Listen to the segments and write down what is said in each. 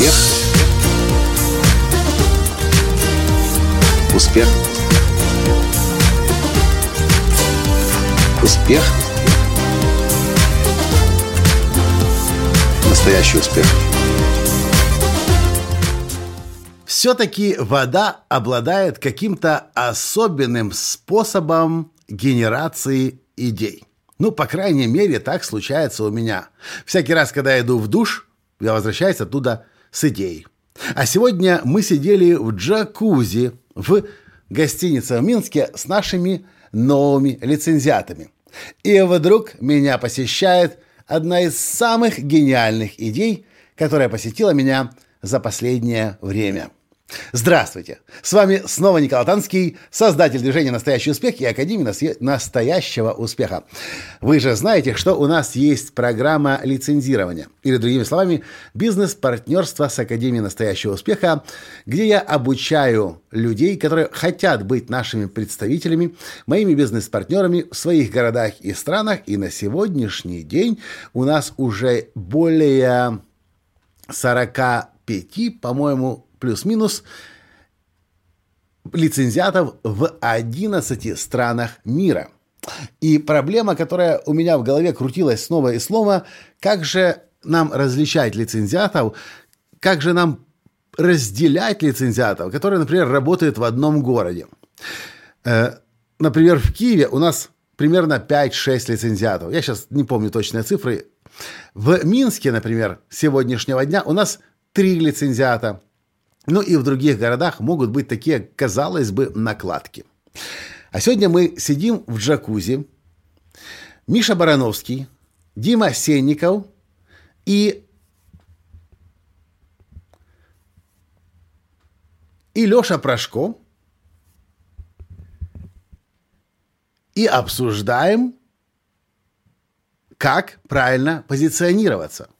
Успех. Успех. Успех. Настоящий успех. Все-таки вода обладает каким-то особенным способом генерации идей. Ну, по крайней мере, так случается у меня. Всякий раз, когда я иду в душ, я возвращаюсь оттуда с идеей. А сегодня мы сидели в джакузи в гостинице в Минске с нашими новыми лицензиатами. И вдруг меня посещает одна из самых гениальных идей, которая посетила меня за последнее время – Здравствуйте! С вами снова Николай Танский, создатель движения «Настоящий успех» и Академии «Настоящего успеха». Вы же знаете, что у нас есть программа лицензирования, или, другими словами, бизнес-партнерство с Академией «Настоящего успеха», где я обучаю людей, которые хотят быть нашими представителями, моими бизнес-партнерами в своих городах и странах. И на сегодняшний день у нас уже более 45, по-моему, плюс-минус лицензиатов в 11 странах мира. И проблема, которая у меня в голове крутилась снова и снова, как же нам различать лицензиатов, как же нам разделять лицензиатов, которые, например, работают в одном городе. Э, например, в Киеве у нас примерно 5-6 лицензиатов. Я сейчас не помню точные цифры. В Минске, например, сегодняшнего дня у нас 3 лицензиата. Ну и в других городах могут быть такие, казалось бы, накладки. А сегодня мы сидим в джакузи. Миша Барановский, Дима Сенников и и Леша Прошко и обсуждаем, как правильно позиционироваться –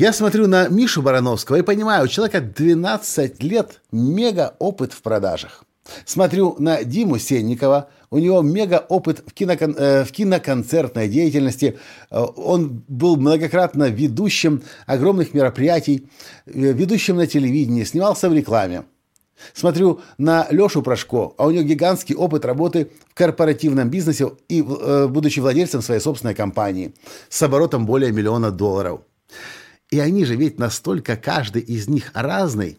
я смотрю на Мишу Барановского и понимаю, у человека 12 лет мега опыт в продажах. Смотрю на Диму Сенникова, у него мега опыт в, кинокон, э, в киноконцертной деятельности. Э, он был многократно ведущим огромных мероприятий, э, ведущим на телевидении, снимался в рекламе. Смотрю на Лешу Прошко, а у него гигантский опыт работы в корпоративном бизнесе и э, будучи владельцем своей собственной компании с оборотом более миллиона долларов. И они же ведь настолько каждый из них разный.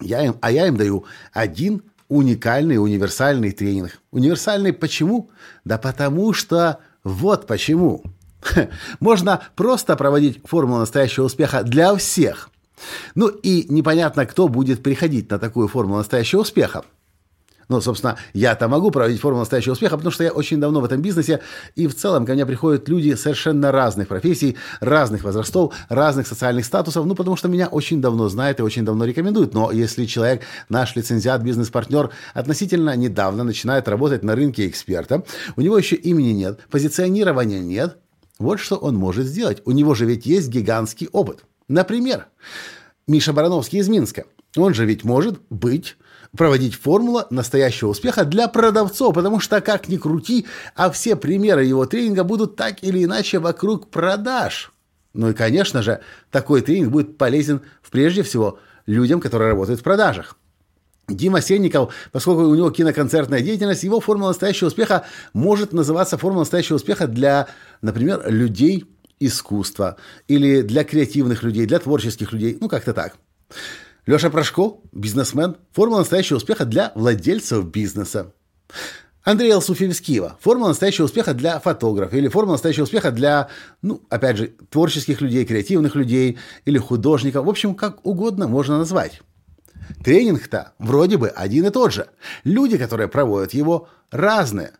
Я им, а я им даю один уникальный, универсальный тренинг. Универсальный почему? Да потому что вот почему. Можно просто проводить формулу настоящего успеха для всех. Ну и непонятно, кто будет приходить на такую формулу настоящего успеха. Ну, собственно, я-то могу проводить формулу настоящего успеха, потому что я очень давно в этом бизнесе, и в целом ко мне приходят люди совершенно разных профессий, разных возрастов, разных социальных статусов, ну, потому что меня очень давно знают и очень давно рекомендуют. Но если человек, наш лицензиат, бизнес-партнер, относительно недавно начинает работать на рынке эксперта, у него еще имени нет, позиционирования нет, вот что он может сделать. У него же ведь есть гигантский опыт. Например, Миша Барановский из Минска. Он же ведь может быть проводить формула настоящего успеха для продавцов, потому что, как ни крути, а все примеры его тренинга будут так или иначе вокруг продаж. Ну и, конечно же, такой тренинг будет полезен прежде всего людям, которые работают в продажах. Дима Сенников, поскольку у него киноконцертная деятельность, его формула настоящего успеха может называться формула настоящего успеха для, например, людей искусства или для креативных людей, для творческих людей, ну как-то так. Леша Прошко, бизнесмен, формула настоящего успеха для владельцев бизнеса. Андрей Алсуфьев из Киева. Формула настоящего успеха для фотографа или формула настоящего успеха для, ну, опять же, творческих людей, креативных людей или художников. В общем, как угодно можно назвать. Тренинг-то вроде бы один и тот же. Люди, которые проводят его, разные.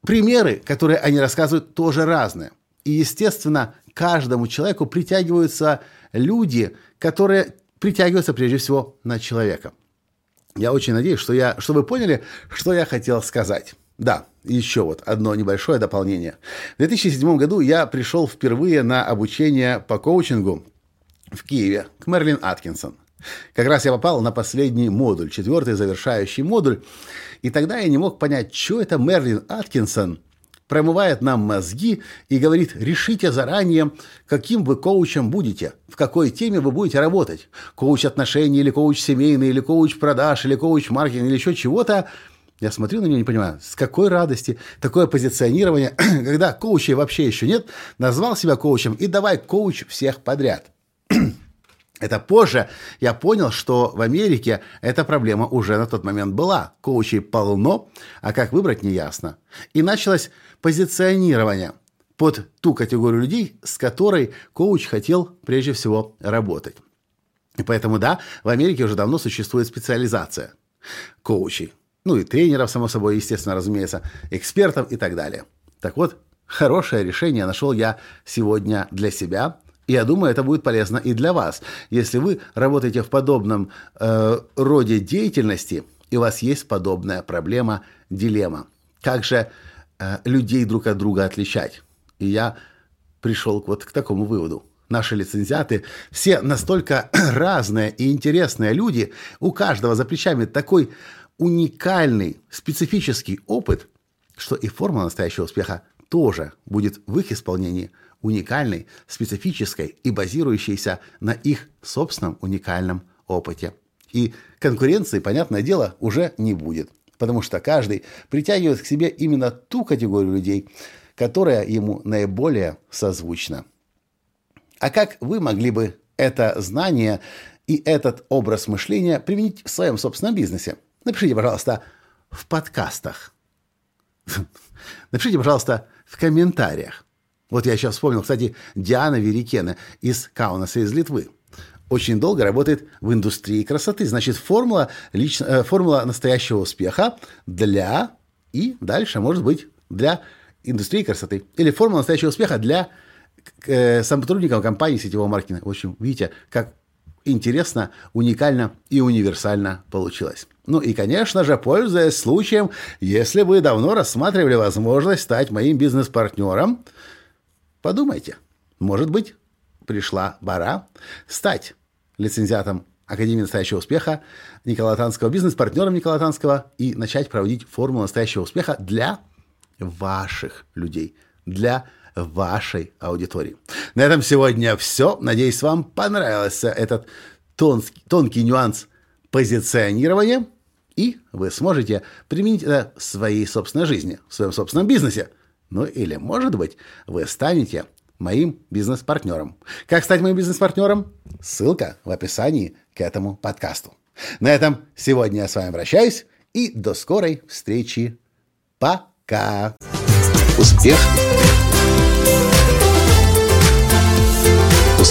Примеры, которые они рассказывают, тоже разные. И, естественно, каждому человеку притягиваются люди, которые притягивается прежде всего на человека. Я очень надеюсь, что, я, что вы поняли, что я хотел сказать. Да, еще вот одно небольшое дополнение. В 2007 году я пришел впервые на обучение по коучингу в Киеве к Мерлин Аткинсон. Как раз я попал на последний модуль, четвертый завершающий модуль, и тогда я не мог понять, что это Мерлин Аткинсон промывает нам мозги и говорит, решите заранее, каким вы коучем будете, в какой теме вы будете работать. Коуч отношений или коуч семейный, или коуч продаж, или коуч маркетинг, или еще чего-то. Я смотрю на нее и не понимаю, с какой радости такое позиционирование, когда коучей вообще еще нет, назвал себя коучем и давай коуч всех подряд. Это позже я понял, что в Америке эта проблема уже на тот момент была. Коучей полно, а как выбрать неясно. И началось позиционирование под ту категорию людей, с которой коуч хотел прежде всего работать. И поэтому, да, в Америке уже давно существует специализация коучей. Ну и тренеров, само собой, естественно, разумеется, экспертов и так далее. Так вот, хорошее решение нашел я сегодня для себя – я думаю, это будет полезно и для вас. Если вы работаете в подобном э, роде деятельности, и у вас есть подобная проблема, дилемма. Как же э, людей друг от друга отличать? И я пришел вот к такому выводу. Наши лицензиаты все настолько разные и интересные люди, у каждого за плечами такой уникальный, специфический опыт, что и формула настоящего успеха тоже будет в их исполнении – уникальной, специфической и базирующейся на их собственном уникальном опыте. И конкуренции, понятное дело, уже не будет, потому что каждый притягивает к себе именно ту категорию людей, которая ему наиболее созвучна. А как вы могли бы это знание и этот образ мышления применить в своем собственном бизнесе? Напишите, пожалуйста, в подкастах. Напишите, пожалуйста, в комментариях. Вот я сейчас вспомнил, кстати, Диана Верикена из Каунаса, из Литвы. Очень долго работает в индустрии красоты. Значит, формула, лично, э, формула настоящего успеха для и дальше, может быть, для индустрии красоты. Или формула настоящего успеха для э, сотрудников компании сетевого маркетинга. В общем, видите, как интересно, уникально и универсально получилось. Ну и, конечно же, пользуясь случаем, если вы давно рассматривали возможность стать моим бизнес-партнером, Подумайте, может быть, пришла пора стать лицензиатом Академии настоящего успеха Николая Танского, бизнес-партнером Николая Танского и начать проводить формулу настоящего успеха для ваших людей, для вашей аудитории. На этом сегодня все. Надеюсь, вам понравился этот тонкий, тонкий нюанс позиционирования, и вы сможете применить это в своей собственной жизни, в своем собственном бизнесе. Ну или, может быть, вы станете моим бизнес-партнером. Как стать моим бизнес-партнером? Ссылка в описании к этому подкасту. На этом сегодня я с вами прощаюсь и до скорой встречи. Пока. Успех.